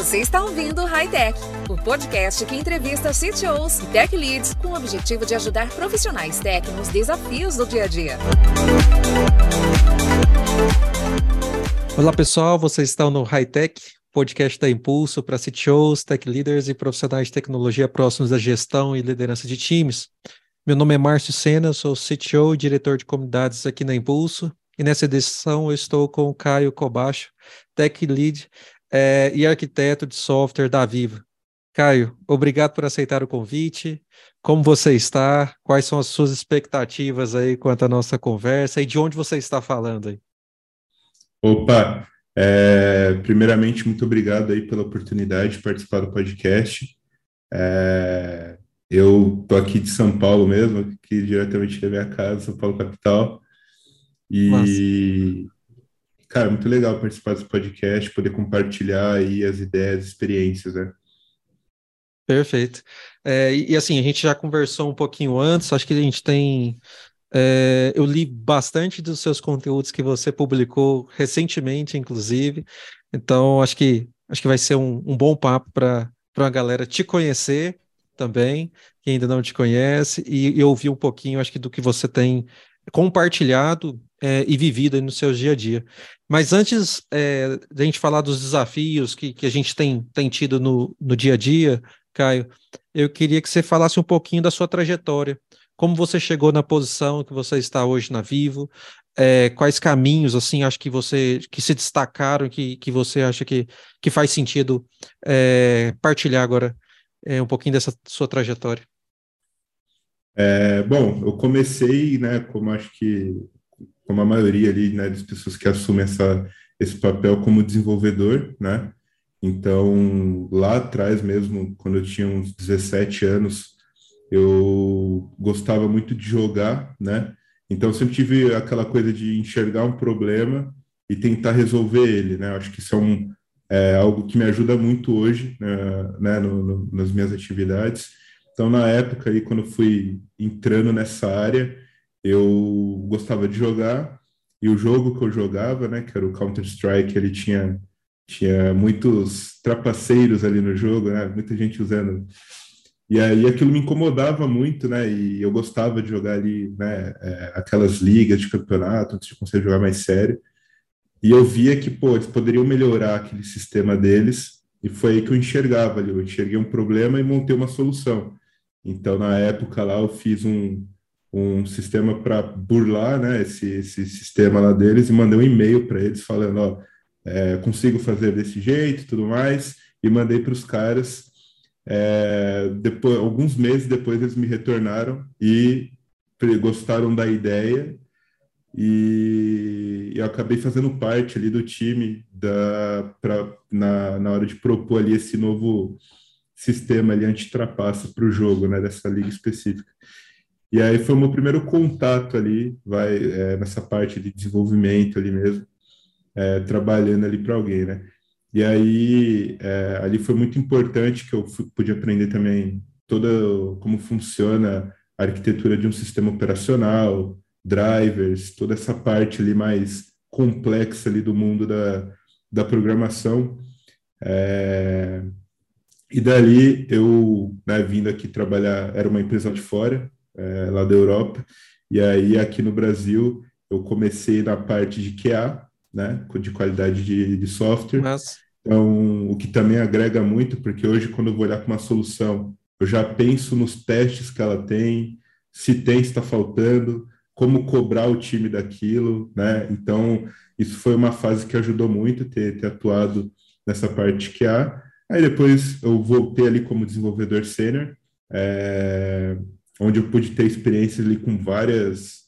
Você está ouvindo High Tech, o podcast que entrevista CTOs e Tech Leads com o objetivo de ajudar profissionais tech nos desafios do dia a dia. Olá pessoal, vocês estão no High Tech, podcast da Impulso para CTOs, Tech Leaders e profissionais de tecnologia próximos da gestão e liderança de times. Meu nome é Márcio Sena, sou CTO e diretor de comunidades aqui na Impulso. E nessa edição eu estou com o Caio Cobacho, Tech Lead é, e arquiteto de software da Viva. Caio, obrigado por aceitar o convite. Como você está? Quais são as suas expectativas aí quanto à nossa conversa e de onde você está falando aí? Opa, é, primeiramente, muito obrigado aí pela oportunidade de participar do podcast. É, eu tô aqui de São Paulo mesmo, aqui diretamente da minha casa, São Paulo capital. E Nossa. Cara, muito legal participar desse podcast, poder compartilhar aí as ideias, experiências, né? Perfeito. É, e, assim, a gente já conversou um pouquinho antes, acho que a gente tem. É, eu li bastante dos seus conteúdos que você publicou recentemente, inclusive. Então, acho que acho que vai ser um, um bom papo para a galera te conhecer também, que ainda não te conhece, e, e ouvir um pouquinho, acho que, do que você tem compartilhado é, e vivido no seu dia a dia. Mas antes é, da gente falar dos desafios que, que a gente tem, tem tido no, no dia a dia, Caio, eu queria que você falasse um pouquinho da sua trajetória. Como você chegou na posição que você está hoje na Vivo? É, quais caminhos, assim, acho que você que se destacaram, que, que você acha que, que faz sentido é, partilhar agora é, um pouquinho dessa sua trajetória? É, bom, eu comecei, né, como acho que como a maioria ali, né, das pessoas que assumem essa, esse papel como desenvolvedor, né? Então, lá atrás mesmo, quando eu tinha uns 17 anos, eu gostava muito de jogar, né? Então, sempre tive aquela coisa de enxergar um problema e tentar resolver ele, né? Acho que isso é, um, é algo que me ajuda muito hoje, né, né no, no, nas minhas atividades. Então, na época aí, quando eu fui entrando nessa área, eu gostava de jogar e o jogo que eu jogava, né, que era o Counter Strike, ele tinha tinha muitos trapaceiros ali no jogo, né, muita gente usando. E aí aquilo me incomodava muito, né, e eu gostava de jogar ali, né, é, aquelas ligas de campeonato, antes de conseguir jogar mais sério. E eu via que, pô, eles poderiam melhorar aquele sistema deles, e foi aí que eu enxergava ali, eu enxerguei um problema e montei uma solução. Então, na época lá, eu fiz um, um sistema para burlar né, esse, esse sistema lá deles e mandei um e-mail para eles falando, ó, é, consigo fazer desse jeito tudo mais, e mandei para os caras. É, depois, alguns meses depois eles me retornaram e gostaram da ideia e eu acabei fazendo parte ali do time da, pra, na, na hora de propor ali esse novo sistema ali anti-trapaça para o jogo, né, dessa liga específica. E aí foi o meu primeiro contato ali, vai é, nessa parte de desenvolvimento ali mesmo, é, trabalhando ali para alguém, né? E aí é, ali foi muito importante que eu fui, pude aprender também toda como funciona a arquitetura de um sistema operacional, drivers, toda essa parte ali mais complexa ali do mundo da, da programação. É, e dali eu, né, vindo aqui trabalhar, era uma empresa de fora, é, lá da Europa. E aí, aqui no Brasil, eu comecei na parte de QA, né, de qualidade de, de software. Mas... Então, o que também agrega muito, porque hoje, quando eu vou olhar para uma solução, eu já penso nos testes que ela tem, se tem, está faltando, como cobrar o time daquilo, né? Então, isso foi uma fase que ajudou muito ter, ter atuado nessa parte QA. Aí depois eu voltei ali como desenvolvedor sênior, é, onde eu pude ter experiência ali com várias,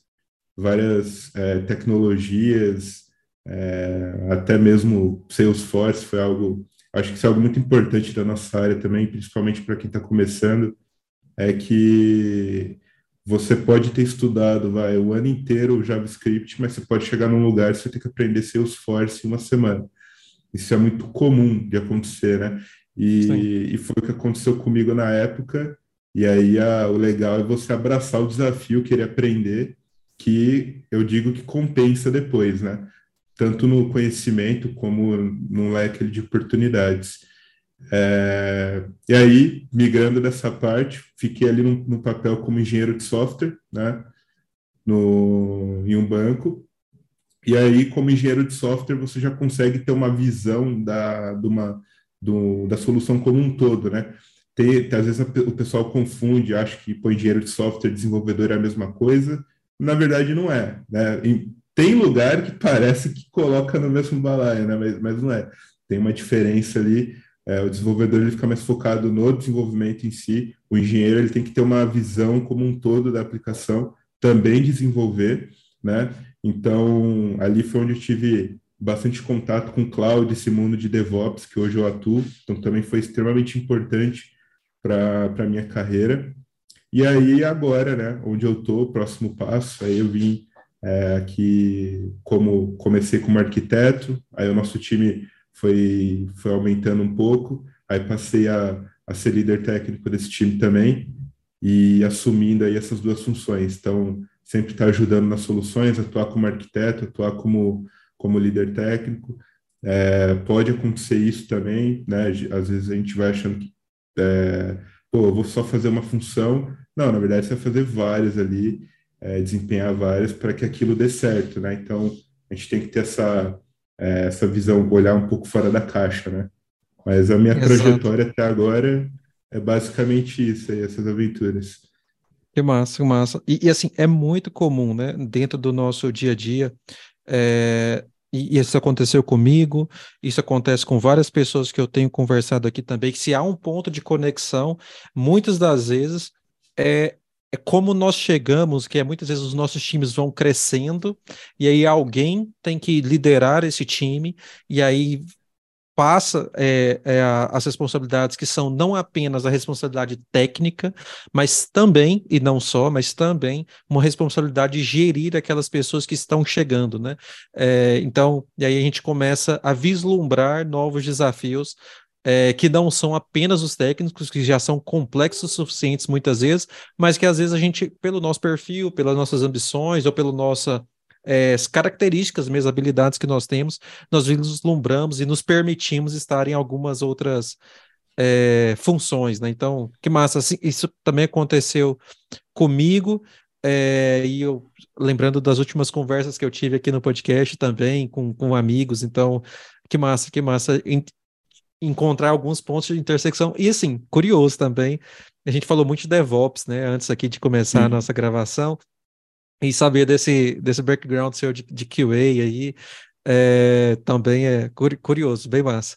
várias é, tecnologias, é, até mesmo Salesforce foi algo, acho que isso é algo muito importante da nossa área também, principalmente para quem está começando, é que você pode ter estudado vai, o ano inteiro o JavaScript, mas você pode chegar num lugar e você tem que aprender Salesforce em uma semana. Isso é muito comum de acontecer, né? E, e foi o que aconteceu comigo na época, e aí a, o legal é você abraçar o desafio, querer aprender, que eu digo que compensa depois, né? Tanto no conhecimento como no leque de oportunidades. É, e aí, migrando dessa parte, fiquei ali no, no, papel como engenheiro de software, né, no, em um banco. E aí, como engenheiro de software, você já consegue ter uma visão da, de uma, do, da solução como um todo, né? Tem, às vezes o pessoal confunde, acha que põe engenheiro de software desenvolvedor é a mesma coisa. Na verdade, não é. Né? tem lugar que parece que coloca no mesmo balaio, né? mas, mas não é. Tem uma diferença ali. É, o desenvolvedor ele fica mais focado no desenvolvimento em si. O engenheiro ele tem que ter uma visão como um todo da aplicação, também desenvolver, né? Então ali foi onde eu tive bastante contato com cloud, esse mundo de DevOps que hoje eu atuo. Então também foi extremamente importante para a minha carreira. E aí agora, né? Onde eu estou, próximo passo, aí eu vim é, que como comecei como arquiteto, aí o nosso time foi, foi aumentando um pouco, aí passei a, a ser líder técnico desse time também e assumindo aí essas duas funções. Então, sempre estar tá ajudando nas soluções, atuar como arquiteto, atuar como, como líder técnico. É, pode acontecer isso também, né? Às vezes a gente vai achando que, é, pô, eu vou só fazer uma função. Não, na verdade, você vai fazer várias ali é, desempenhar várias para que aquilo dê certo, né? Então, a gente tem que ter essa, é, essa visão, olhar um pouco fora da caixa, né? Mas a minha Exato. trajetória até agora é basicamente isso aí, essas aventuras. Que massa, que massa. E, e, assim, é muito comum, né, dentro do nosso dia a dia, é, e isso aconteceu comigo, isso acontece com várias pessoas que eu tenho conversado aqui também, que se há um ponto de conexão, muitas das vezes é, é como nós chegamos, que é muitas vezes os nossos times vão crescendo, e aí alguém tem que liderar esse time, e aí passa é, é, as responsabilidades que são não apenas a responsabilidade técnica, mas também, e não só, mas também uma responsabilidade de gerir aquelas pessoas que estão chegando, né? É, então, e aí a gente começa a vislumbrar novos desafios é, que não são apenas os técnicos, que já são complexos suficientes muitas vezes, mas que às vezes a gente, pelo nosso perfil, pelas nossas ambições ou pela nossa é, características, mesmo habilidades que nós temos, nós vislumbramos e nos permitimos estar em algumas outras é, funções, né? Então, que massa, assim, isso também aconteceu comigo, é, e eu lembrando das últimas conversas que eu tive aqui no podcast também com, com amigos, então que massa, que massa encontrar alguns pontos de intersecção. E assim, curioso também, a gente falou muito de DevOps, né, antes aqui de começar a nossa gravação, e saber desse, desse background seu de, de QA aí, é, também é curioso, bem massa.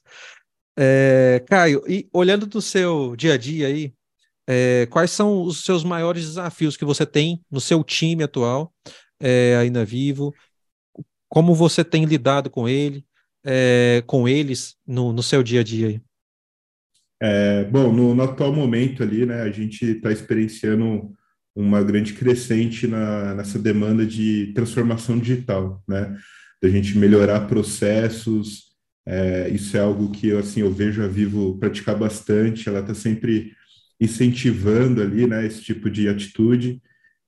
É, Caio, e olhando do seu dia a dia aí, é, quais são os seus maiores desafios que você tem no seu time atual, é, aí na Vivo? Como você tem lidado com ele? é, com eles no, no seu dia a dia? É, bom, no, no, atual momento ali, né, a gente está experienciando uma grande crescente na, nessa demanda de transformação digital, né, da gente melhorar processos, é, isso é algo que assim, eu vejo a Vivo praticar bastante, ela está sempre incentivando ali, né, esse tipo de atitude,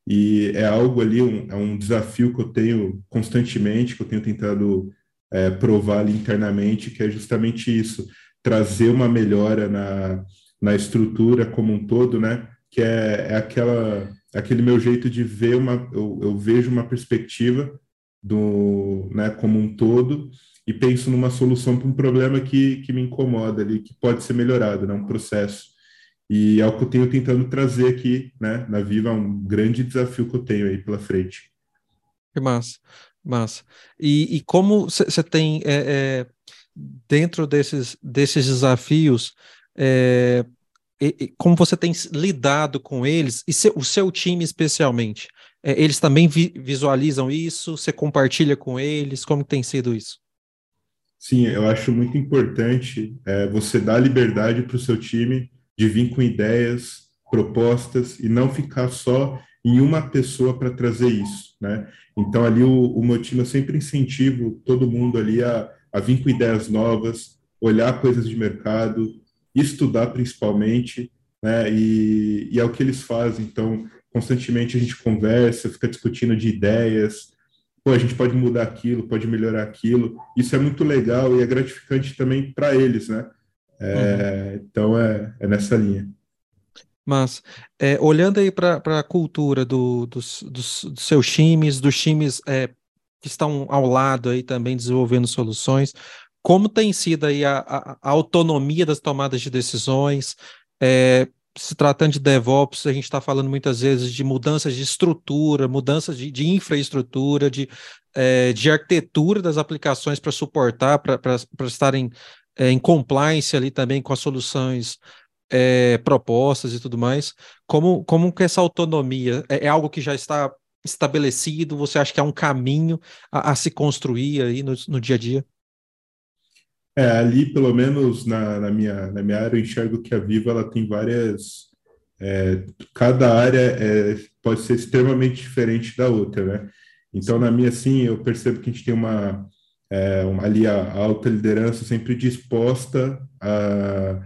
e é algo ali, um, é um desafio que eu tenho constantemente, que eu tenho tentado é, provar ali internamente, que é justamente isso, trazer uma melhora na, na estrutura como um todo, né? Que é, é aquela, aquele meu jeito de ver uma, eu, eu vejo uma perspectiva do, né, como um todo e penso numa solução para um problema que, que me incomoda ali, que pode ser melhorado, né, um processo. E é o que eu tenho tentando trazer aqui, né, na Viva, um grande desafio que eu tenho aí pela frente. Que massa. Massa. E, e como você tem, é, é, dentro desses, desses desafios, é, como você tem lidado com eles, e o seu time especialmente, é, eles também vi, visualizam isso? Você compartilha com eles? Como tem sido isso? Sim, eu acho muito importante é, você dar liberdade para o seu time de vir com ideias, propostas e não ficar só em uma pessoa para trazer isso, né? Então ali o, o meu time eu sempre incentivo todo mundo ali a, a vir com ideias novas, olhar coisas de mercado, estudar principalmente, né? E, e é o que eles fazem. Então constantemente a gente conversa, fica discutindo de ideias. Pô, a gente pode mudar aquilo, pode melhorar aquilo. Isso é muito legal e é gratificante também para eles, né? É, uhum. Então é, é nessa linha. Mas, é, olhando aí para a cultura do, dos, dos, dos, seus times, dos times é, que estão ao lado aí também desenvolvendo soluções, como tem sido aí a, a, a autonomia das tomadas de decisões? É, se tratando de DevOps, a gente está falando muitas vezes de mudanças de estrutura, mudanças de, de infraestrutura, de, é, de arquitetura das aplicações para suportar, para estarem é, em compliance ali também com as soluções é, propostas e tudo mais. Como, como que essa autonomia é, é, algo que já está estabelecido? Você acha que é um caminho a, a se construir aí no, no, dia a dia? É, ali, pelo menos na, na, minha, na minha área, eu enxergo que a Viva ela tem várias. É, cada área é, pode ser extremamente diferente da outra, né? Então, na minha, sim, eu percebo que a gente tem uma, é, uma ali a, a alta liderança sempre disposta a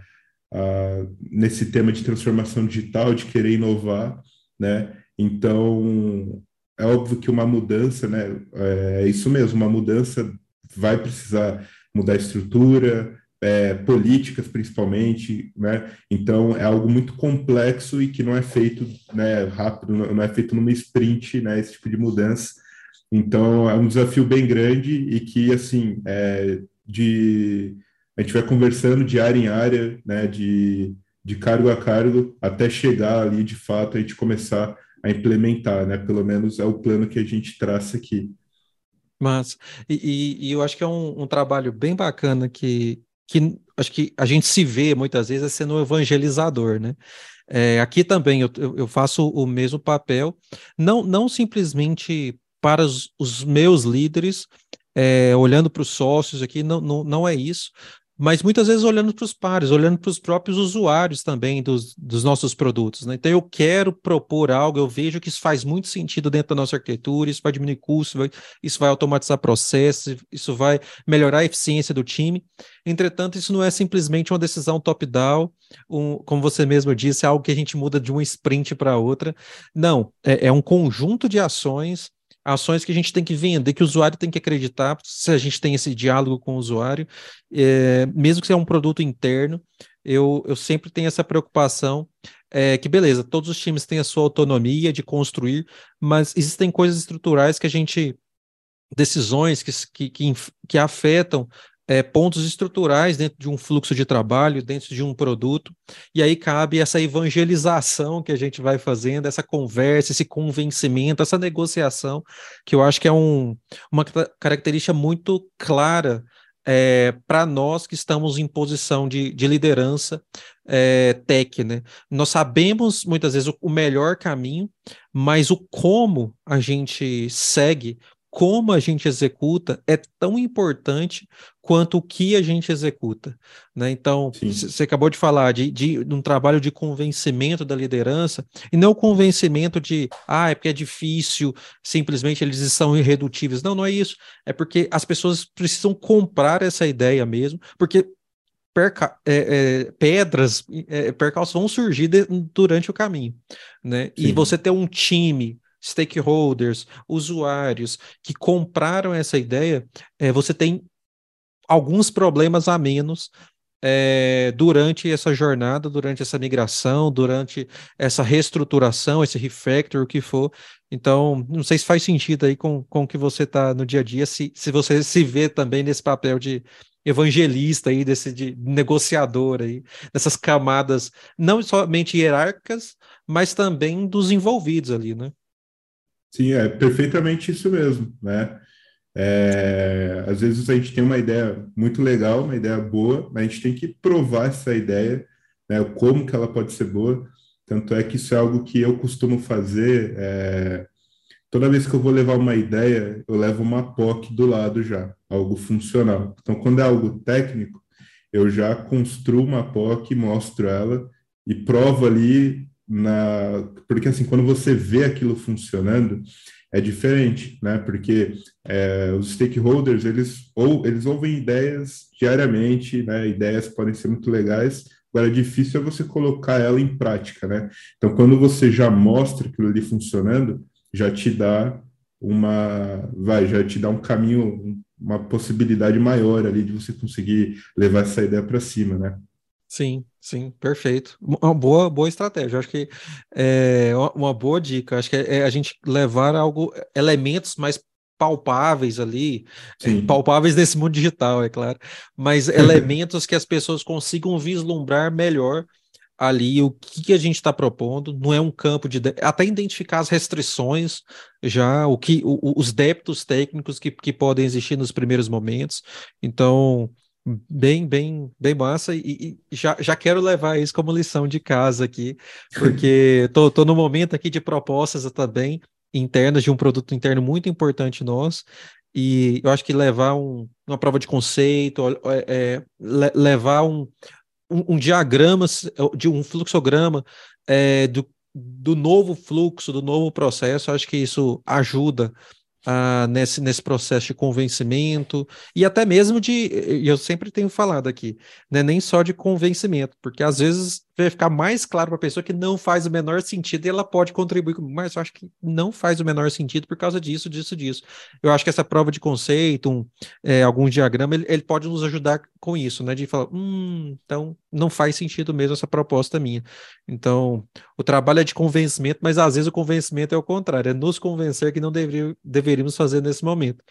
uh, nesse tema de transformação digital, de querer inovar, né? Então, é óbvio que uma mudança, né? É, é isso mesmo, uma mudança vai precisar mudar estrutura, é, políticas principalmente, né? Então é algo muito complexo e que não é feito, né, rápido, não é feito numa sprint, né? Esse tipo de mudança. Então é um desafio bem grande e que assim é, de a gente vai conversando de área em área, né, de, de cargo a cargo, até chegar ali, de fato, a gente começar a implementar, né? Pelo menos é o plano que a gente traça aqui. Mas, e, e eu acho que é um, um, trabalho bem bacana que, que acho que a gente se vê muitas vezes é sendo um evangelizador, né? É, aqui também eu, eu faço o mesmo papel, não, não simplesmente para os, os meus líderes, é, olhando para os sócios aqui, não, não, não é isso, mas muitas vezes olhando para os pares, olhando para os próprios usuários também dos, dos nossos produtos. Né? Então eu quero propor algo, eu vejo que isso faz muito sentido dentro da nossa arquitetura, isso vai diminuir custos, vai, isso vai automatizar processos, isso vai melhorar a eficiência do time. Entretanto, isso não é simplesmente uma decisão top-down, um, como você mesmo disse, é algo que a gente muda de uma sprint para outra. Não, é, é um conjunto de ações ações que a gente tem que vender, que o usuário tem que acreditar, se a gente tem esse diálogo com o usuário, é, mesmo que seja um produto interno, eu, eu sempre tenho essa preocupação é, que, beleza, todos os times têm a sua autonomia de construir, mas existem coisas estruturais que a gente decisões que, que, que, que afetam é, pontos estruturais dentro de um fluxo de trabalho, dentro de um produto, e aí cabe essa evangelização que a gente vai fazendo, essa conversa, esse convencimento, essa negociação, que eu acho que é um, uma característica muito clara é, para nós que estamos em posição de, de liderança é, tech, né? Nós sabemos muitas vezes o, o melhor caminho, mas o como a gente segue, como a gente executa é tão importante quanto o que a gente executa. Né? Então, você acabou de falar de, de, de, um trabalho de convencimento da liderança, e não convencimento de, ah, é porque é difícil, simplesmente eles são irredutíveis. Não, não é isso. É porque as pessoas precisam comprar essa ideia mesmo, porque Perca, é, é, pedras, é, percalços vão surgir de, durante o caminho, né? E você ter um time stakeholders, usuários que compraram essa ideia, é, você tem alguns problemas a menos é, durante essa jornada, durante essa migração, durante essa reestruturação, esse refactor, o que for. Então, não sei se faz sentido aí com, com o que você está no dia a dia, se, se você se vê também nesse papel de evangelista aí, desse de negociador aí, dessas camadas, não somente hierárquicas, mas também dos envolvidos ali, né? Sim, é perfeitamente isso mesmo, né? É, às vezes a gente tem uma ideia muito legal, uma ideia boa, mas a gente tem que provar essa ideia, né? Como que ela pode ser boa. Tanto é que isso é algo que eu costumo fazer. É, toda vez que eu vou levar uma ideia, eu levo uma POC do lado já, algo funcional. Então, quando é algo técnico, eu já construo uma POC, mostro ela e provo ali na porque assim quando você vê aquilo funcionando é diferente, né? Porque é, os stakeholders eles ou eles ouvem ideias diariamente, né? Ideias podem ser muito legais. Agora, difícil é você colocar ela em prática, né? Então, quando você já mostra aquilo ali funcionando, já te dá uma, vai, já te dá um caminho, uma possibilidade maior ali de você conseguir levar essa ideia para cima, né? Sim, sim, perfeito. Uma boa, boa estratégia. Acho que é uma boa dica. Acho que é, é a gente levar algo, elementos mais palpáveis ali, Sim. palpáveis nesse mundo digital, é claro, mas elementos que as pessoas consigam vislumbrar melhor ali o que, que a gente está propondo, não é um campo de até identificar as restrições já, o que o, os débitos técnicos que, que podem existir nos primeiros momentos. Então, bem, bem, bem massa, e, e, já, já quero levar isso como lição de casa aqui, porque tô, tô no momento aqui de propostas também internas de um produto interno muito importante nosso, e eu acho que levar um, uma prova de conceito, é, é, levar um, um, um diagrama, de um fluxograma é, do, do novo fluxo, do novo processo, acho que isso ajuda ah, nesse, nesse processo de convencimento e até mesmo de, eu sempre tenho falado aqui, né, nem só de convencimento, porque às vezes vai ficar mais claro para a pessoa que não faz o menor sentido e ela pode contribuir, mas eu acho que não faz o menor sentido por causa disso, disso, disso. Eu acho que essa prova de conceito, um, é, algum diagrama, ele, ele, pode nos ajudar com isso, né, de falar, hum, então não faz sentido mesmo essa proposta minha. Então, o trabalho é de convencimento, mas às vezes o convencimento é o contrário, é nos convencer que não deveria, deveríamos fazer nesse momento.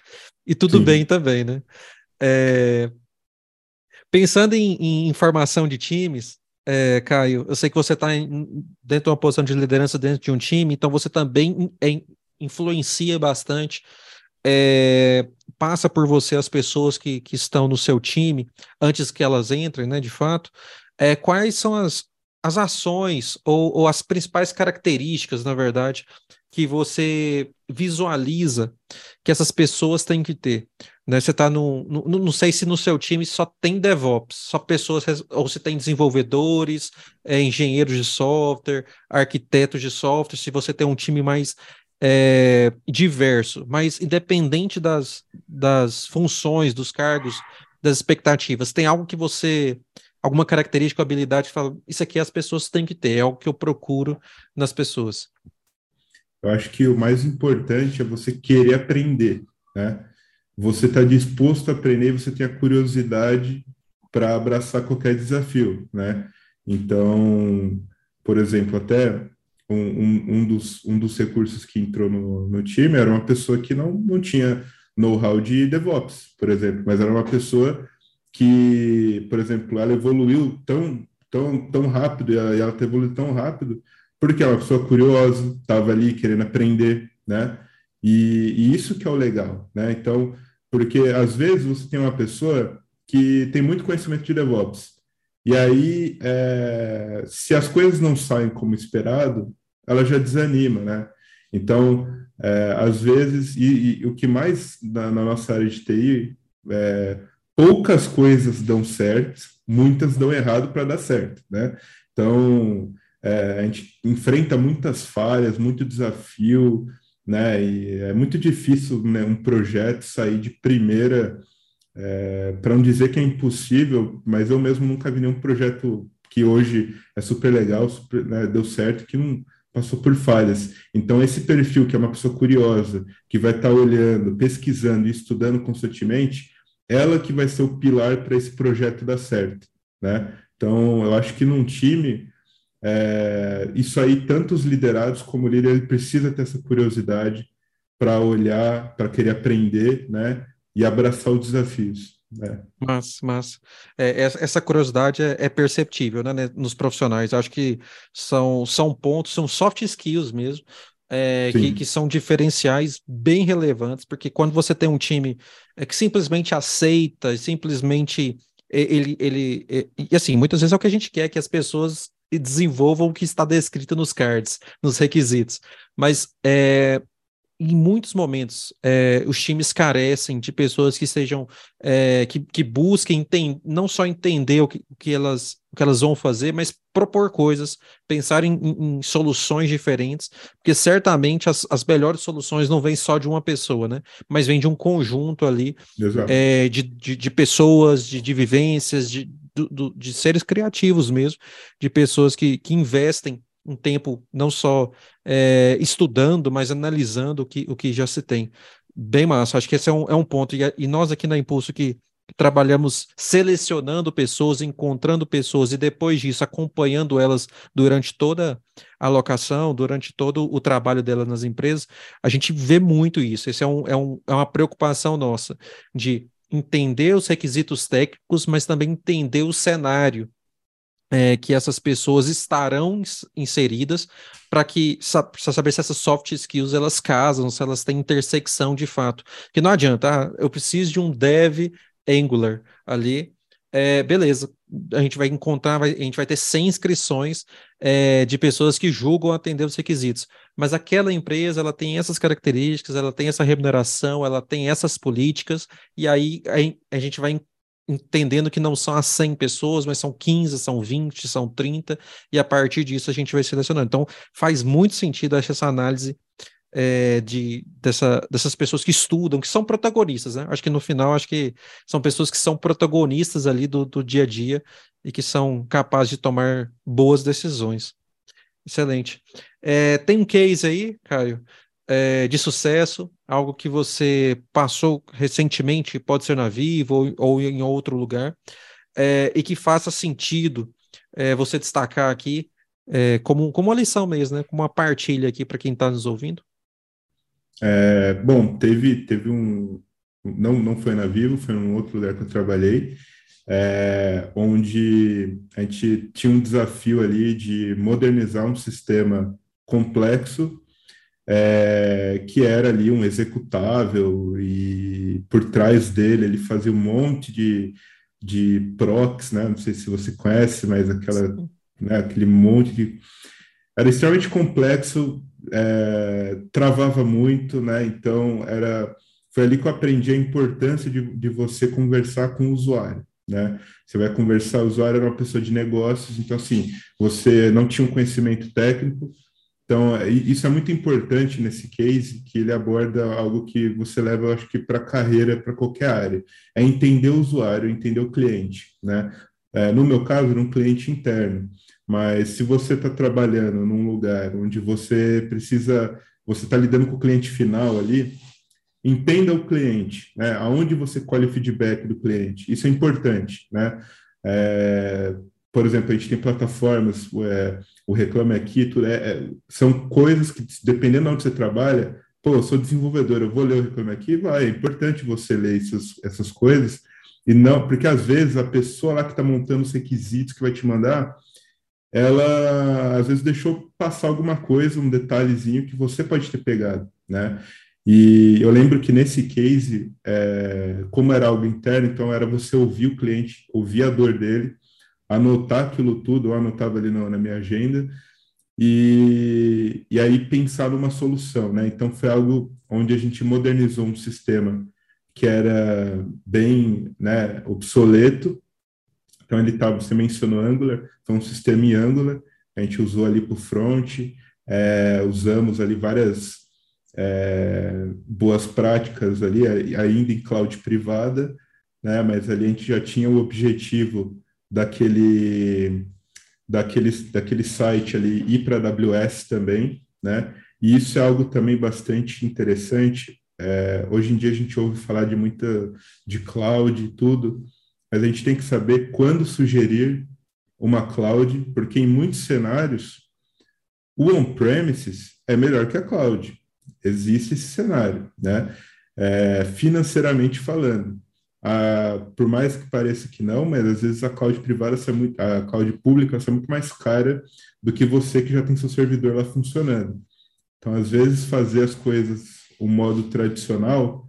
E tudo Sim. bem também, né? É... Pensando em, em informação de times, é, Caio, eu sei que você está dentro de uma posição de liderança dentro de um time, então você também é, influencia bastante, é, passa por você as pessoas que, que estão no seu time antes que elas entrem, né, de fato. É, quais são as, as ações ou, ou as principais características, na verdade, que você visualiza que essas pessoas têm que ter. Né? Você está no, no, Não sei se no seu time só tem DevOps, só pessoas, ou se tem desenvolvedores, é, engenheiros de software, arquitetos de software, se você tem um time mais é, diverso, mas independente das, das funções, dos cargos, das expectativas, tem algo que você. Alguma característica, habilidade que fala, isso aqui as pessoas têm que ter, é algo que eu procuro nas pessoas. Eu acho que o mais importante é você querer aprender, né? Você está disposto a aprender, você tem a curiosidade para abraçar qualquer desafio, né? Então, por exemplo, até um, um, um, dos, um dos recursos que entrou no, no time era uma pessoa que não, não tinha know-how de DevOps, por exemplo, mas era uma pessoa que, por exemplo, ela evoluiu tão, tão, tão rápido, e ela, ela evoluiu tão rápido, porque é uma pessoa curiosa, estava ali querendo aprender, né? E, e, isso que é o legal, né? Então, porque às vezes você tem uma pessoa que tem muito conhecimento de DevOps, e aí, é, se as coisas não saem como esperado, ela já desanima, né? Então, é, às vezes, e, e, o que mais na, na, nossa área de TI, é, poucas coisas dão certo, muitas dão errado para dar certo, né? Então, é, a gente enfrenta muitas falhas, muito desafio, né? E é muito difícil né, um projeto sair de primeira, é, para não dizer que é impossível, mas eu mesmo nunca vi nenhum projeto que hoje é super legal, super, né, deu certo, que não passou por falhas. Então, esse perfil, que é uma pessoa curiosa, que vai estar tá olhando, pesquisando e estudando constantemente, ela que vai ser o pilar para esse projeto dar certo, né? Então, eu acho que num time, é, isso aí, tanto os liderados como o líder, ele precisa ter essa curiosidade para olhar, para querer aprender, né? E abraçar os desafios. Né? Mas, mas é, essa curiosidade é, é perceptível né, nos profissionais. Acho que são, são pontos, são soft skills mesmo, é, que, que, são diferenciais bem relevantes, porque quando você tem um time é, que simplesmente aceita, simplesmente ele, ele, ele, e assim, muitas vezes é o que a gente quer, que as pessoas desenvolvam o que está descrito nos cards, nos requisitos. Mas é, em muitos momentos é, os times carecem de pessoas que sejam é, que, que busquem não só entender o que, o que, elas, o que elas vão fazer, mas propor coisas, pensar em, em, em soluções diferentes, porque certamente as, as, melhores soluções não vêm só de uma pessoa, né? Mas vem de um conjunto ali é, de, de, de, pessoas, de, de vivências, de, do, do, de seres criativos mesmo, de pessoas que, que investem um tempo não só é, estudando, mas analisando o que, o que já se tem. Bem massa, acho que esse é um, é um ponto. E, e nós aqui na Impulso que trabalhamos selecionando pessoas, encontrando pessoas e depois disso acompanhando elas durante toda a alocação, durante todo o trabalho delas nas empresas, a gente vê muito isso. Esse é, um, é, um, é uma preocupação nossa de entender os requisitos técnicos, mas também entender o cenário é, que essas pessoas estarão inseridas para que para saber se essas soft skills elas casam, se elas têm intersecção de fato. Que não adianta, ah, eu preciso de um dev Angular ali, é, beleza, a gente vai encontrar, vai, a gente vai ter 100 inscrições é, de pessoas que julgam atender os requisitos, mas aquela empresa, ela tem essas características, ela tem essa remuneração, ela tem essas políticas, e aí a, a gente vai entendendo que não são as 100 pessoas, mas são 15, são 20, são 30, e a partir disso a gente vai selecionando. Então, faz muito sentido essa análise é, de, dessa, dessas pessoas que estudam, que são protagonistas, né? Acho que no final, acho que são pessoas que são protagonistas ali do, do dia a dia e que são capazes de tomar boas decisões. Excelente. É, tem um case aí, Caio, é, de sucesso, algo que você passou recentemente, pode ser na Vivo ou, ou em outro lugar, é, e que faça sentido é, você destacar aqui é, como, como uma lição mesmo, né? Como uma partilha aqui para quem está nos ouvindo? É, bom, teve, teve um. Não, não foi na Vivo, foi em outro lugar que eu trabalhei, é, onde a gente tinha um desafio ali de modernizar um sistema complexo é, que era ali um executável e por trás dele ele fazia um monte de, de procs, né? Não sei se você conhece, mas aquela, né, aquele monte de... Era extremamente complexo, é, travava muito, né? Então, era... Foi ali que eu aprendi a importância de, de você conversar com o usuário. Né? Você vai conversar, o usuário era uma pessoa de negócios, então assim, você não tinha um conhecimento técnico, então, isso é muito importante nesse case, que ele aborda algo que você leva, eu acho que, para a carreira, para qualquer área. É entender o usuário, entender o cliente, né? É, no meu caso, um cliente interno. Mas se você está trabalhando num lugar onde você precisa, você está lidando com o cliente final ali, entenda o cliente, né? Aonde você colhe o feedback do cliente. Isso é importante, né? É, por exemplo, a gente tem plataformas, é, o Reclame Aqui, tudo, é, é, são coisas que, dependendo de onde você trabalha, pô, eu sou desenvolvedor, eu vou ler o Reclame Aqui, vai, é importante você ler essas, essas coisas, e não, porque às vezes a pessoa lá que está montando os requisitos que vai te mandar, ela às vezes deixou passar alguma coisa, um detalhezinho que você pode ter pegado, né? E eu lembro que nesse case, é, como era algo interno, então era você ouvir o cliente, ouvir a dor dele, anotar aquilo tudo, eu anotava ali no, na minha agenda, e, e aí pensar numa solução, né? Então foi algo onde a gente modernizou um sistema que era bem né, obsoleto. Então ele estava, você mencionou Angular, foi um sistema em Angular, a gente usou ali para o front, é, usamos ali várias é, boas práticas ali, ainda em cloud privada, né, mas ali a gente já tinha o objetivo daquele, daquele, daquele site ali ir para a AWS também, né? E isso é algo também bastante interessante. É, hoje em dia a gente ouve falar de muita de cloud e tudo, mas a gente tem que saber quando sugerir uma cloud, porque em muitos cenários o on-premises é melhor que a cloud. Existe esse cenário, né? É, financeiramente falando. Ah, por mais que pareça que não, mas às vezes a cloud privada é muito, a cloud pública é muito mais cara do que você que já tem seu servidor lá funcionando. Então, às vezes, fazer as coisas o modo tradicional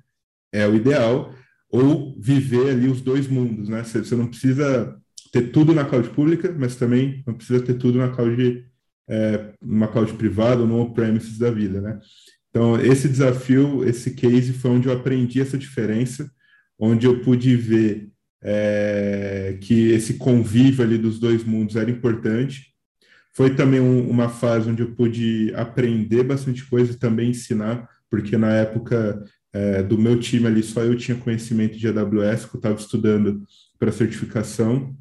é o ideal, ou viver ali os dois mundos, né? Você, não precisa ter tudo na cloud pública, mas também não precisa ter tudo na cloud, é, numa cloud privada ou no on-premises da vida, né? Então, esse desafio, esse case foi onde eu aprendi essa diferença onde eu pude ver é, que esse convívio ali dos dois mundos era importante. Foi também um, uma fase onde eu pude aprender bastante coisa e também ensinar, porque na época é, do meu time ali só eu tinha conhecimento de AWS, que eu estava estudando para certificação.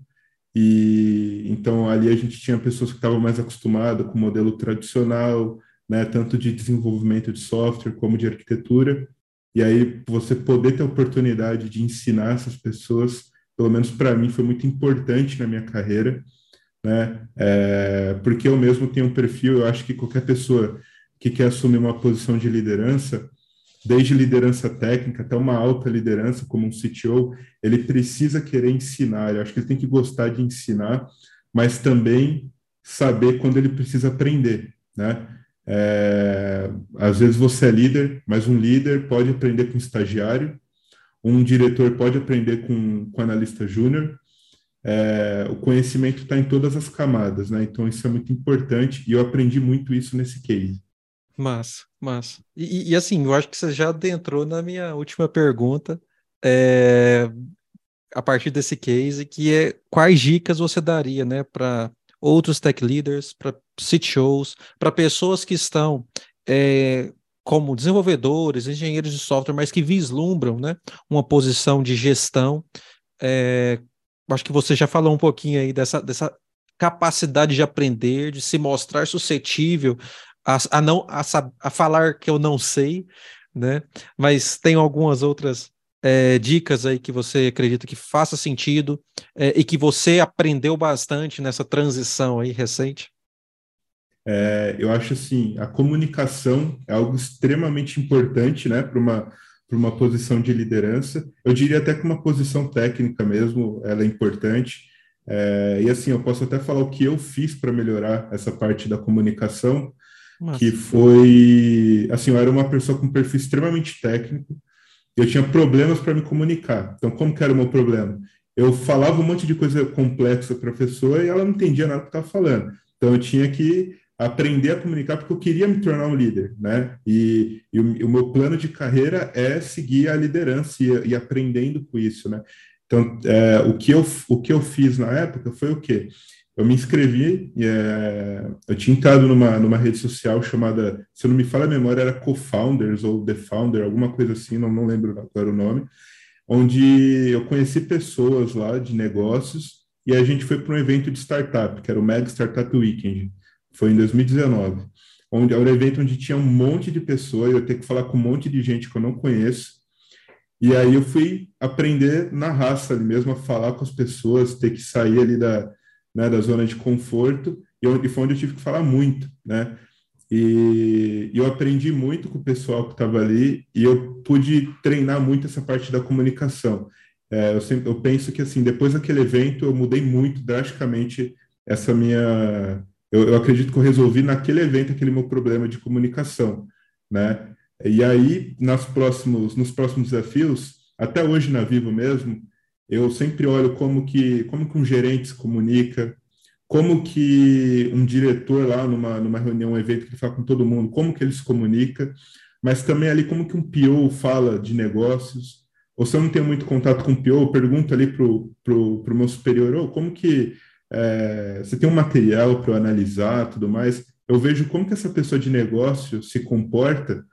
E então ali a gente tinha pessoas que estavam mais acostumadas com o modelo tradicional, né, tanto de desenvolvimento de software como de arquitetura. E aí você poder ter a oportunidade de ensinar essas pessoas, pelo menos para mim, foi muito importante na minha carreira, né? É, porque eu mesmo tenho um perfil, eu acho que qualquer pessoa que quer assumir uma posição de liderança, desde liderança técnica até uma alta liderança, como um CTO, ele precisa querer ensinar. Eu acho que ele tem que gostar de ensinar, mas também saber quando ele precisa aprender, né? É, às vezes você é líder, mas um líder pode aprender com um estagiário, um diretor pode aprender com, com analista júnior. É, o conhecimento está em todas as camadas, né? Então isso é muito importante e eu aprendi muito isso nesse case. Massa, massa. E, e, assim, eu acho que você já adentrou na minha última pergunta, é, a partir desse case, que é quais dicas você daria, né, para outros tech leaders, para CTOs, para pessoas que estão é, como desenvolvedores, engenheiros de software, mas que vislumbram, né, uma posição de gestão. É, acho que você já falou um pouquinho aí dessa, dessa capacidade de aprender, de se mostrar suscetível a, a não a, a, falar que eu não sei, né? Mas tem algumas outras é, dicas aí que você acredita que faça sentido é, e que você aprendeu bastante nessa transição aí recente? É, eu acho assim, a comunicação é algo extremamente importante, né, para uma para uma posição de liderança. Eu diria até que uma posição técnica mesmo, ela é importante. É, e assim, eu posso até falar o que eu fiz para melhorar essa parte da comunicação, nossa. que foi, assim, eu era uma pessoa com perfil extremamente técnico, eu tinha problemas para me comunicar. Então, como que era o meu problema? Eu falava um monte de coisa complexa para a pessoa e ela não entendia nada que estava falando. Então, eu tinha que aprender a comunicar porque eu queria me tornar um líder, né? E, e o, o, meu plano de carreira é seguir a liderança e, e aprendendo com isso, né? Então, é, o, que eu, o que eu fiz na época foi o quê? Eu me inscrevi, e, é, eu tinha entrado numa, numa rede social chamada, se eu não me falha a memória, era Co-Founders ou The Founder, alguma coisa assim, não, não lembro qual era o nome, onde eu conheci pessoas lá de negócios e a gente foi para um evento de startup, que era o Mega Startup Weekend, foi em 2019, onde era um evento onde tinha um monte de pessoas, eu ia ter que falar com um monte de gente que eu não conheço, e aí eu fui aprender na raça ali mesmo, a falar com as pessoas, ter que sair ali da, né, da zona de conforto, e, onde, foi onde eu tive que falar muito, né? E, e eu aprendi muito com o pessoal que estava ali, e eu pude treinar muito essa parte da comunicação. É, eu, sempre, eu penso que, assim, depois daquele evento, eu mudei muito drasticamente essa minha... Eu, eu acredito que eu resolvi naquele evento aquele meu problema de comunicação, né? E aí, nas próximos, nos próximos desafios, até hoje na Vivo mesmo, eu sempre olho como que, como que um gerente se comunica, como que um diretor lá numa, numa reunião, um evento que ele fala com todo mundo, como que ele se comunica, mas também ali como que um PO fala de negócios, ou se eu não tenho muito contato com o PO, eu pergunto ali para o pro, pro meu superior, oh, como que é, você tem um material para eu analisar, tudo mais, eu vejo como que essa pessoa de negócio se comporta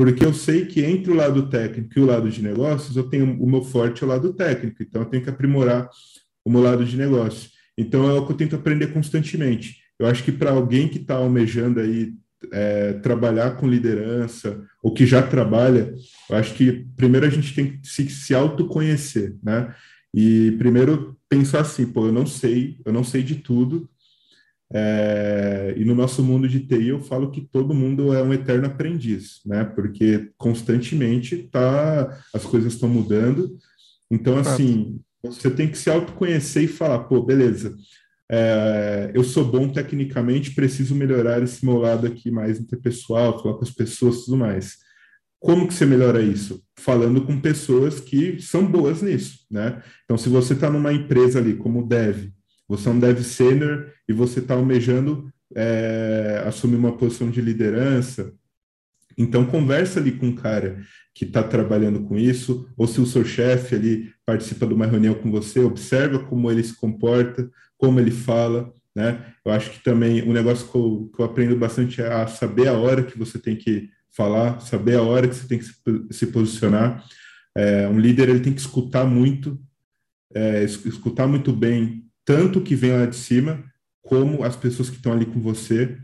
porque eu sei que entre o lado técnico e o lado de negócios, eu tenho o meu forte é o lado técnico, então eu tenho que aprimorar o meu lado de negócio. Então é o que eu tento aprender constantemente. Eu acho que para alguém que está almejando aí é, trabalhar com liderança, ou que já trabalha, eu acho que primeiro a gente tem que se, se autoconhecer, né? E primeiro pensar assim, pô, eu não sei, eu não sei de tudo, é, e no nosso mundo de TI, eu falo que todo mundo é um eterno aprendiz, né? Porque constantemente tá, as coisas estão mudando. Então, assim, você tem que se autoconhecer e falar, pô, beleza, é, eu sou bom tecnicamente, preciso melhorar esse meu lado aqui mais interpessoal, falar com as pessoas e tudo mais. Como que você melhora isso? Falando com pessoas que são boas nisso, né? Então, se você está numa empresa ali como dev, você é um dev sênior e você está almejando é, assumir uma posição de liderança. Então, conversa ali com um cara que está trabalhando com isso, ou se o seu chefe ali participa de uma reunião com você, observa como ele se comporta, como ele fala, né? Eu acho que também um negócio que eu, que eu aprendo bastante é a saber a hora que você tem que falar, saber a hora que você tem que se, se posicionar. É, um líder ele tem que escutar muito, é, escutar muito bem tanto que vem lá de cima, como as pessoas que estão ali com você,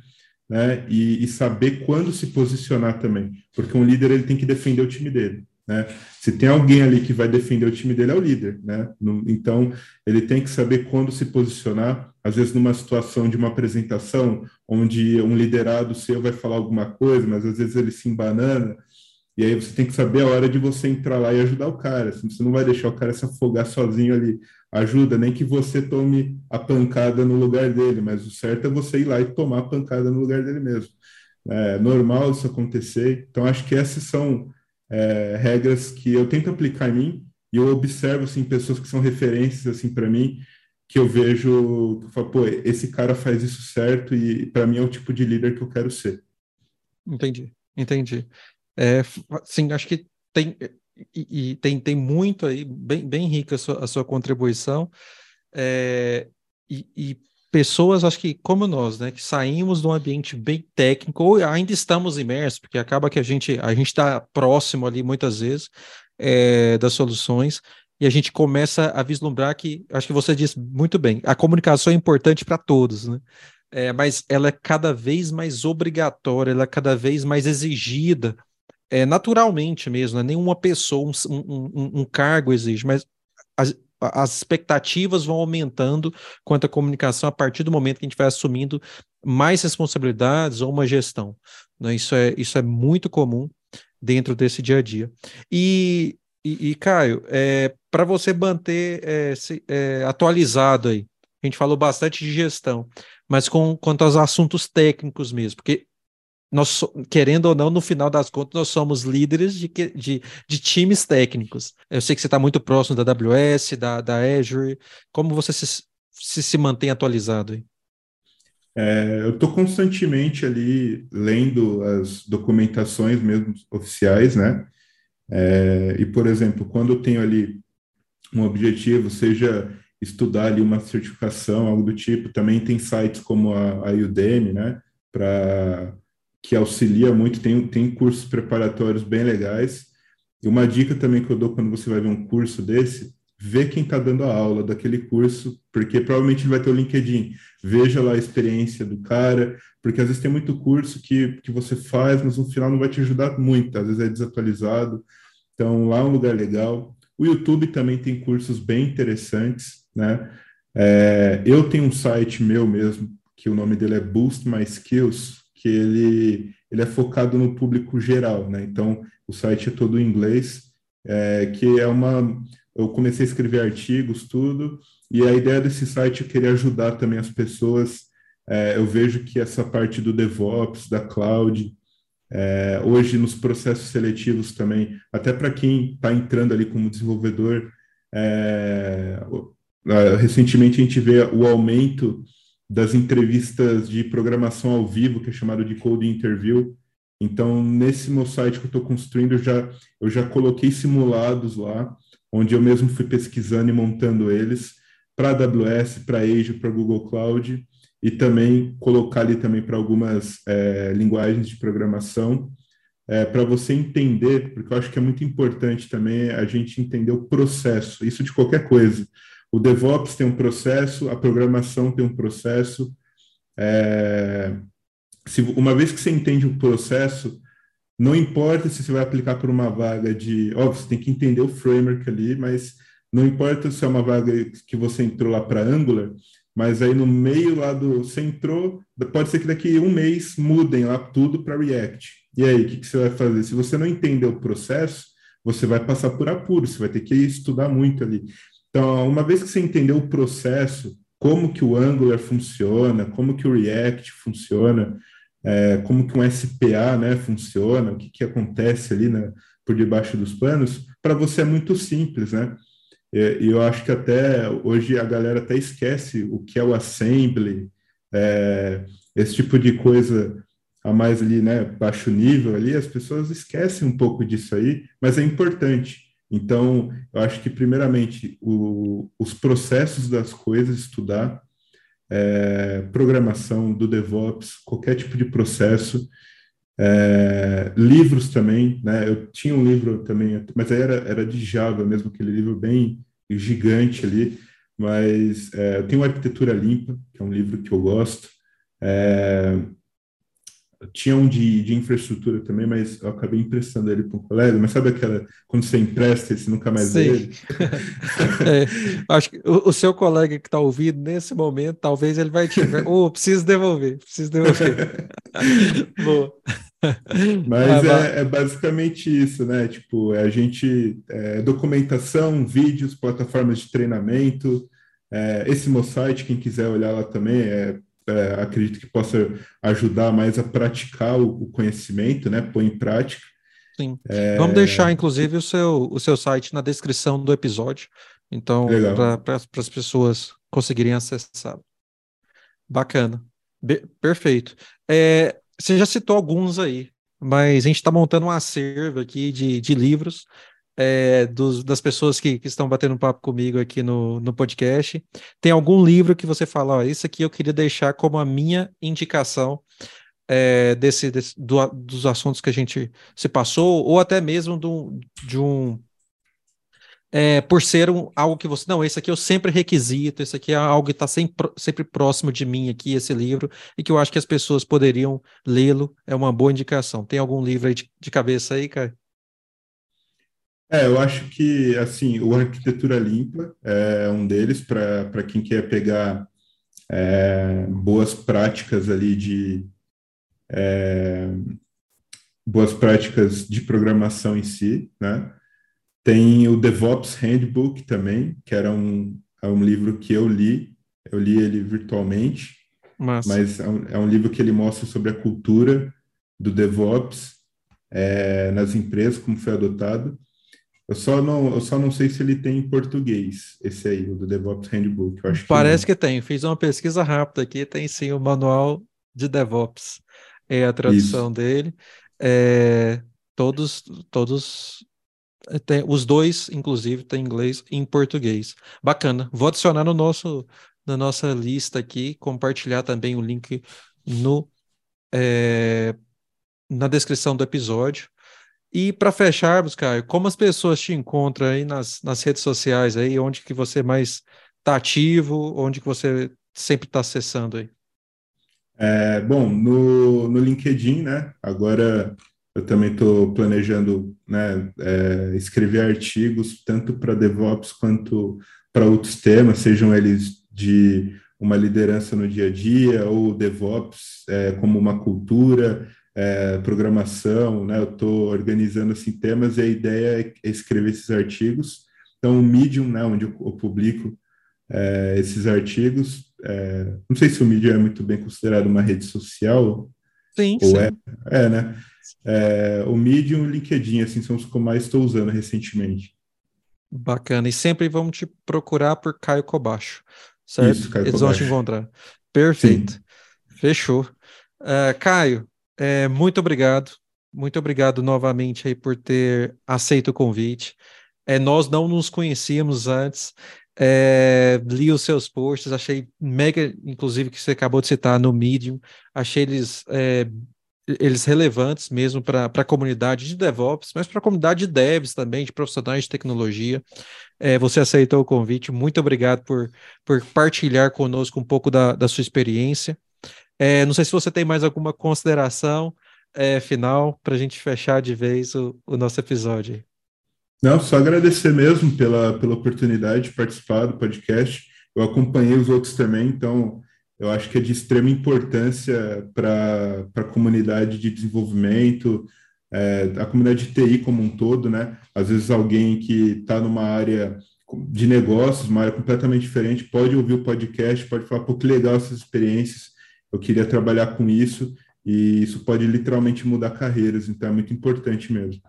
né? E, e, saber quando se posicionar também, porque um líder ele tem que defender o time dele, né? Se tem alguém ali que vai defender o time dele, é o líder, né? Então, ele tem que saber quando se posicionar, às vezes numa situação de uma apresentação, onde um liderado seu vai falar alguma coisa, mas às vezes ele se embanana, e aí você tem que saber a hora de você entrar lá e ajudar o cara. Assim, você não vai deixar o cara se afogar sozinho ali. Ajuda, nem que você tome a pancada no lugar dele, mas o certo é você ir lá e tomar a pancada no lugar dele mesmo. É normal isso acontecer. Então, acho que essas são é, regras que eu tento aplicar em mim e eu observo assim pessoas que são referências assim para mim que eu vejo que eu falo, pô, esse cara faz isso certo e para mim é o tipo de líder que eu quero ser. Entendi, entendi. É, sim, acho que tem e, e, tem, tem muito aí, bem, bem rica a sua, a sua contribuição. É, e, e, pessoas, acho que como nós, né, que saímos de um ambiente bem técnico, ou ainda estamos imersos, porque acaba que a gente a gente está próximo ali muitas vezes é, das soluções, e a gente começa a vislumbrar que, acho que você disse muito bem, a comunicação é importante para todos, né? É, mas ela é cada vez mais obrigatória, ela é cada vez mais exigida, é, naturalmente mesmo, né? nenhuma pessoa, um, um, um cargo exige, mas as, as expectativas vão aumentando quanto à comunicação a partir do momento que a gente vai assumindo mais responsabilidades ou uma gestão. Né? Isso, é, isso é muito comum dentro desse dia a dia. E, e, e Caio, é, para você manter é, se, é, atualizado aí, a gente falou bastante de gestão, mas com, quanto aos assuntos técnicos mesmo, porque nós, querendo ou não, no final das contas, nós somos líderes de, de, de times técnicos. Eu sei que você está muito próximo da AWS, da, da Azure. Como você se, se, se mantém atualizado aí? É, eu estou constantemente ali lendo as documentações mesmo oficiais, né? É, e, por exemplo, quando eu tenho ali um objetivo, seja estudar ali uma certificação, algo do tipo, também tem sites como a, a Udemy, né? Para que auxilia muito, tem, tem cursos preparatórios bem legais. E uma dica também que eu dou quando você vai ver um curso desse, vê quem está dando a aula daquele curso, porque provavelmente ele vai ter o LinkedIn. Veja lá a experiência do cara, porque às vezes tem muito curso que, que você faz, mas no final não vai te ajudar muito, às vezes é desatualizado. Então, lá é um lugar legal. O YouTube também tem cursos bem interessantes, né? É, eu tenho um site meu mesmo, que o nome dele é Boost My Skills, que ele, ele é focado no público geral, né? Então, o site é todo em inglês, é, que é uma... Eu comecei a escrever artigos, tudo, e a ideia desse site é querer ajudar também as pessoas. É, eu vejo que essa parte do DevOps, da cloud, é, hoje nos processos seletivos também, até para quem está entrando ali como desenvolvedor, é, recentemente a gente vê o aumento das entrevistas de programação ao vivo, que é chamado de Code Interview. Então, nesse meu site que eu estou construindo, eu já, eu já coloquei simulados lá, onde eu mesmo fui pesquisando e montando eles para AWS, para Azure, para Google Cloud, e também colocar ali também para algumas é, linguagens de programação, é, para você entender, porque eu acho que é muito importante também a gente entender o processo, isso de qualquer coisa. O DevOps tem um processo, a programação tem um processo. É, se, uma vez que você entende o processo, não importa se você vai aplicar por uma vaga de. Óbvio, você tem que entender o framework ali, mas não importa se é uma vaga que você entrou lá para Angular, mas aí no meio lá do. Você entrou, pode ser que daqui um mês mudem lá tudo para React. E aí, o que, que você vai fazer? Se você não entender o processo, você vai passar por apuro, você vai ter que estudar muito ali. Então, uma vez que você entendeu o processo, como que o Angular funciona, como que o React funciona, é, como que um SPA né, funciona, o que, que acontece ali né, por debaixo dos panos, para você é muito simples, né? E eu acho que até hoje a galera até esquece o que é o assembly, é, esse tipo de coisa a mais ali, né, baixo nível ali, as pessoas esquecem um pouco disso aí, mas é importante. Então, eu acho que, primeiramente, o, os processos das coisas, estudar, é, programação do DevOps, qualquer tipo de processo, é, livros também, né? Eu tinha um livro também, mas aí era, era de Java mesmo, aquele livro bem gigante ali, mas é, eu tenho Arquitetura Limpa, que é um livro que eu gosto, é, tinha um de, de infraestrutura também, mas eu acabei emprestando ele para um colega. Mas sabe aquela quando você empresta e você nunca mais Sim. vê ele? é, acho que o, o, seu colega que está ouvindo nesse momento, talvez ele vai te. oh, preciso devolver, preciso devolver. Boa. Mas ah, é, é, basicamente isso, né? Tipo, é a gente é, documentação, vídeos, plataformas de treinamento. É, esse meu site, quem quiser olhar lá também, é é, acredito que possa ajudar mais a praticar o, o conhecimento, né? Pôr em prática. Sim. É... Vamos deixar, inclusive, o seu, o seu site na descrição do episódio. Então, para as pessoas conseguirem acessar. Bacana. Be perfeito. É, você já citou alguns aí, mas a gente está montando um acervo aqui de, de livros é, dos, das pessoas que, que, estão batendo papo comigo aqui no, no podcast. Tem algum livro que você fala, ó, isso aqui eu queria deixar como a minha indicação é, desse, desse do, dos assuntos que a gente se passou, ou até mesmo do, de um. É, por ser um, algo que você. Não, esse aqui eu sempre requisito, esse aqui é algo que está sempre, sempre próximo de mim aqui, esse livro, e que eu acho que as pessoas poderiam lê-lo, é uma boa indicação. Tem algum livro aí de, de cabeça aí, cara? É, eu acho que, assim, o Arquitetura Limpa é um deles para quem quer pegar é, boas práticas ali de... É, boas práticas de programação em si, né? Tem o DevOps Handbook também, que era um, é um livro que eu li, eu li ele virtualmente, Massa. mas é um, é um, livro que ele mostra sobre a cultura do DevOps é, nas empresas, como foi adotado. Eu só não, eu só não sei se ele tem em português, esse aí, o do DevOps Handbook. Eu acho Parece que, que tem. Fiz uma pesquisa rápida aqui, tem sim o manual de DevOps. É a tradução Isso. dele. É, todos, todos é, tem, os dois, inclusive, tem inglês e em português. Bacana. Vou adicionar no nosso, na nossa lista aqui, compartilhar também o link no, é, na descrição do episódio. E para fecharmos, Caio, como as pessoas te encontram aí nas, nas redes sociais aí, onde que você mais está ativo, onde que você sempre está acessando aí? É, bom, no, no LinkedIn, né? Agora eu também estou planejando né, é, escrever artigos tanto para DevOps quanto para outros temas, sejam eles de uma liderança no dia a dia ou DevOps é, como uma cultura, é, programação, né? Eu estou organizando assim temas e a ideia é escrever esses artigos. Então, o Medium, né, onde eu, publico é, esses artigos, é, não sei se o Medium é muito bem considerado uma rede social. Sim, ou sim. É, é, né? É, o Medium e o LinkedIn, assim, são os que eu mais estou usando recentemente. Bacana. E sempre vamos te procurar por Caio Cobacho, certo? Isso, Caio Eles Kobashi. vão te encontrar. Perfeito. Sim. Fechou. Uh, Caio, é, muito obrigado. Muito obrigado novamente aí por ter aceito o convite. É, nós não nos conhecíamos antes. É, li os seus posts, achei mega, inclusive que você acabou de citar no Medium, achei eles, é, eles relevantes mesmo para a comunidade de DevOps, mas para a comunidade de devs também, de profissionais de tecnologia. É, você aceitou o convite, muito obrigado por, por partilhar conosco um pouco da, da sua experiência. É, não sei se você tem mais alguma consideração é, final para a gente fechar de vez o, o, nosso episódio. Não, só agradecer mesmo pela, pela oportunidade de participar do podcast. Eu acompanhei os outros também, então eu acho que é de extrema importância para a comunidade de desenvolvimento, é, a comunidade de TI como um todo, né? Às vezes alguém que está numa área de negócios, uma área completamente diferente, pode ouvir o podcast, pode falar, pô, que legal essas experiências, eu queria trabalhar com isso e isso pode literalmente mudar carreiras, então é muito importante mesmo.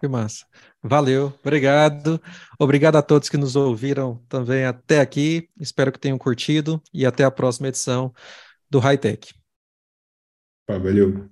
Que massa. Valeu, obrigado. Obrigado a todos que nos ouviram também até aqui. Espero que tenham curtido e até a próxima edição do High Tech. valeu.